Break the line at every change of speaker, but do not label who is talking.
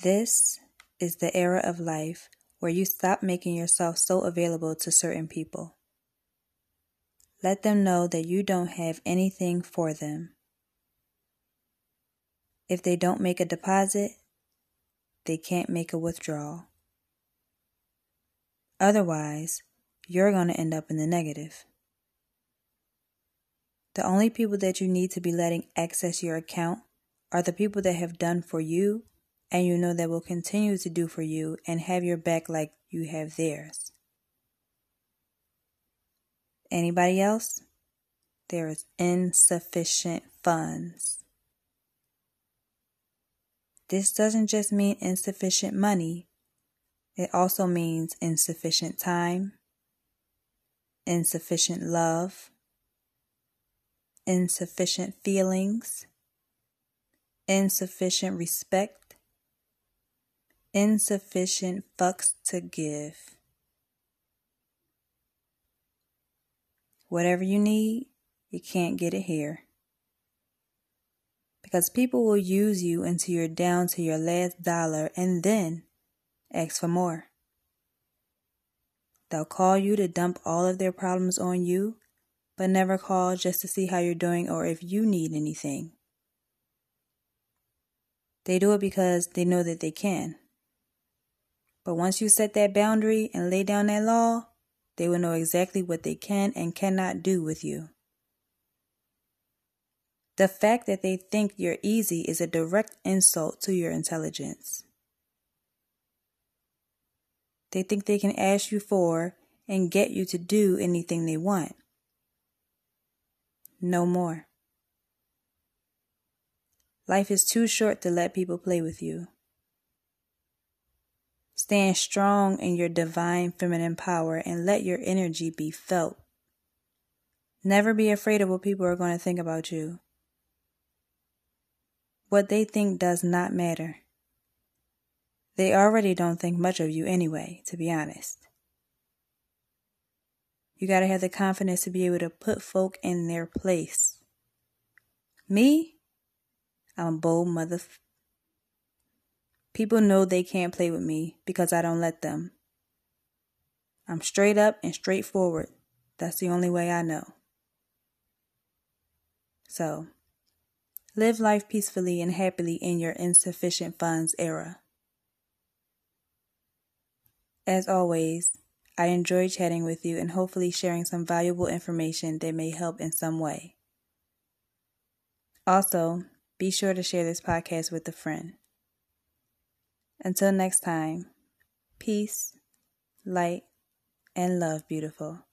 This is the era of life where you stop making yourself so available to certain people. Let them know that you don't have anything for them. If they don't make a deposit, they can't make a withdrawal. Otherwise, you're going to end up in the negative. The only people that you need to be letting access your account are the people that have done for you and you know that will continue to do for you and have your back like you have theirs. Anybody else? There is insufficient funds. This doesn't just mean insufficient money, it also means insufficient time, insufficient love, insufficient feelings, insufficient respect, insufficient fucks to give. Whatever you need, you can't get it here. Because people will use you until you're down to your last dollar and then ask for more. They'll call you to dump all of their problems on you, but never call just to see how you're doing or if you need anything. They do it because they know that they can. But once you set that boundary and lay down that law, they will know exactly what they can and cannot do with you. The fact that they think you're easy is a direct insult to your intelligence. They think they can ask you for and get you to do anything they want. No more. Life is too short to let people play with you. Stand strong in your divine feminine power and let your energy be felt. Never be afraid of what people are going to think about you. What they think does not matter. They already don't think much of you anyway, to be honest. You gotta have the confidence to be able to put folk in their place. Me? I'm a bold mother. People know they can't play with me because I don't let them. I'm straight up and straightforward. That's the only way I know. So, live life peacefully and happily in your insufficient funds era. As always, I enjoy chatting with you and hopefully sharing some valuable information that may help in some way. Also, be sure to share this podcast with a friend. Until next time, peace, light, and love, beautiful.